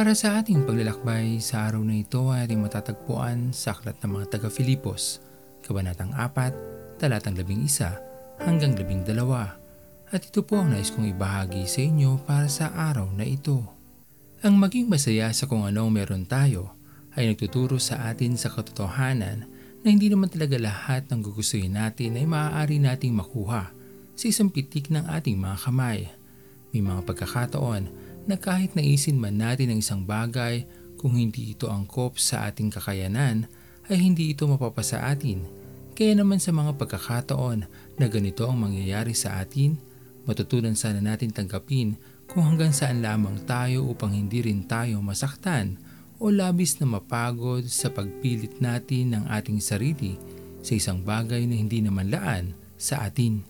Para sa ating paglalakbay sa araw na ito ay ating matatagpuan sa Aklat ng mga taga-Filipos, Kabanatang 4, Talatang 11 hanggang 12. At ito po ang nais kong ibahagi sa inyo para sa araw na ito. Ang maging masaya sa kung anong meron tayo ay nagtuturo sa atin sa katotohanan na hindi naman talaga lahat ng gugustuhin natin ay maaari nating makuha sa isang pitik ng ating mga kamay. May mga pagkakataon na kahit naisin man natin ang isang bagay, kung hindi ito angkop sa ating kakayanan, ay hindi ito mapapasa atin. Kaya naman sa mga pagkakataon na ganito ang mangyayari sa atin, matutunan sana natin tanggapin kung hanggang saan lamang tayo upang hindi rin tayo masaktan o labis na mapagod sa pagpilit natin ng ating sarili sa isang bagay na hindi naman laan sa atin.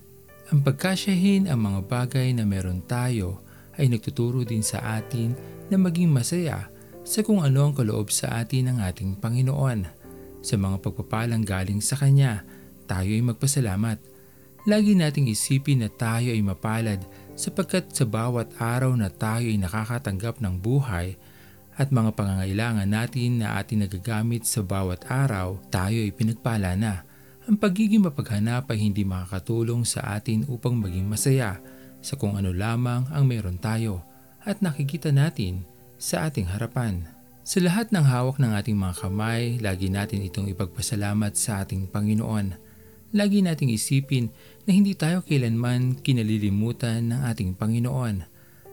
Ang pagkasyahin ang mga bagay na meron tayo ay nagtuturo din sa atin na maging masaya sa kung ano ang kaloob sa atin ng ating Panginoon. Sa mga pagpapalang galing sa Kanya, tayo ay magpasalamat. Lagi nating isipin na tayo ay mapalad sapagkat sa bawat araw na tayo ay nakakatanggap ng buhay at mga pangangailangan natin na ating nagagamit sa bawat araw, tayo ay pinagpala na. Ang pagiging mapaghanap ay hindi makakatulong sa atin upang maging masaya sa kung ano lamang ang meron tayo at nakikita natin sa ating harapan. Sa lahat ng hawak ng ating mga kamay, lagi natin itong ipagpasalamat sa ating Panginoon. Lagi nating isipin na hindi tayo kailanman kinalilimutan ng ating Panginoon.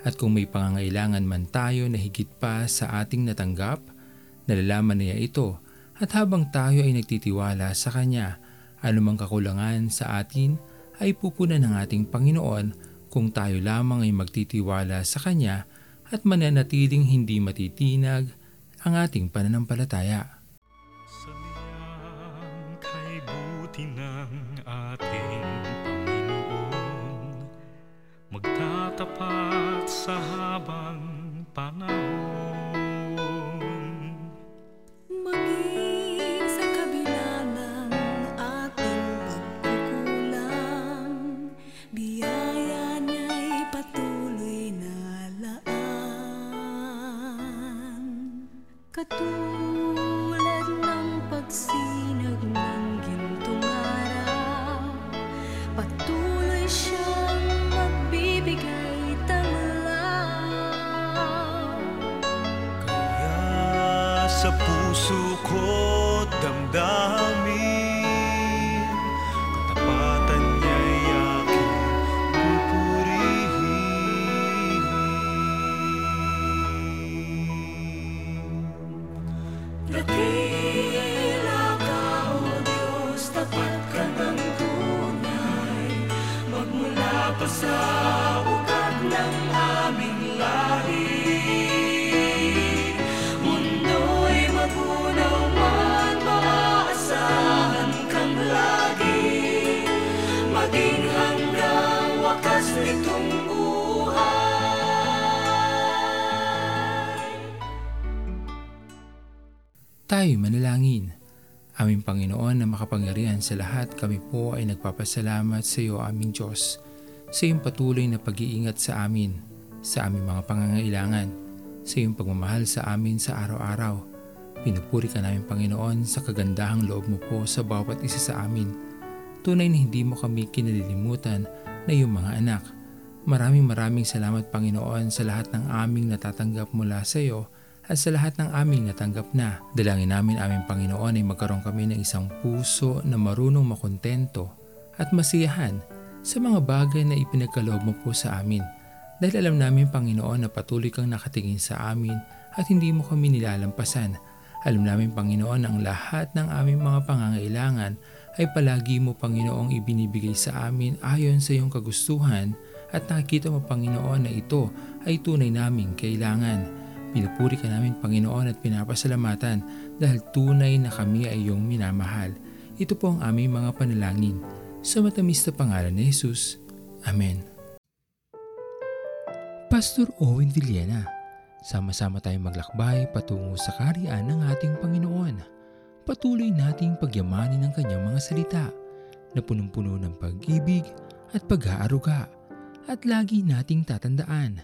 At kung may pangangailangan man tayo na higit pa sa ating natanggap, nalalaman niya ito at habang tayo ay nagtitiwala sa Kanya, anumang kakulangan sa atin ay pupunan ng ating Panginoon kung tayo lamang ay magtitiwala sa Kanya at mananatiling hindi matitinag ang ating pananampalataya. Saliang kay buti ng ating Panginoon Magtatapat sa habang panahon Katulad ng pagsinag ng Dakila ka, O Diyos, tapat ka ng tunay. Magmula pa sa ugat ng aming lagi. Maging hanggang wakas Tayo manalangin. Aming Panginoon na makapangyarihan sa lahat, kami po ay nagpapasalamat sa iyo aming Diyos sa iyong patuloy na pag-iingat sa amin, sa aming mga pangangailangan, sa iyong pagmamahal sa amin sa araw-araw. Pinupuri ka namin Panginoon sa kagandahang loob mo po sa bawat isa sa amin. Tunay na hindi mo kami kinalilimutan na iyong mga anak. Maraming maraming salamat Panginoon sa lahat ng aming natatanggap mula sa iyo at sa lahat ng aming natanggap na. Dalangin namin aming Panginoon ay magkaroon kami ng isang puso na marunong makontento at masiyahan sa mga bagay na ipinagkaloob mo po sa amin. Dahil alam namin Panginoon na patuloy kang nakatingin sa amin at hindi mo kami nilalampasan. Alam namin Panginoon ang lahat ng aming mga pangangailangan ay palagi mo Panginoong ibinibigay sa amin ayon sa iyong kagustuhan at nakikita mo Panginoon na ito ay tunay naming kailangan. Pinupuri ka namin Panginoon at pinapasalamatan dahil tunay na kami ay iyong minamahal. Ito po ang aming mga panalangin. Sa matamis na pangalan ni Jesus. Amen. Pastor Owen Villena, sama-sama tayong maglakbay patungo sa kariyan ng ating Panginoon. Patuloy nating pagyamanin ang kanyang mga salita na punong-puno ng pag-ibig at pag-aaruga. At lagi nating tatandaan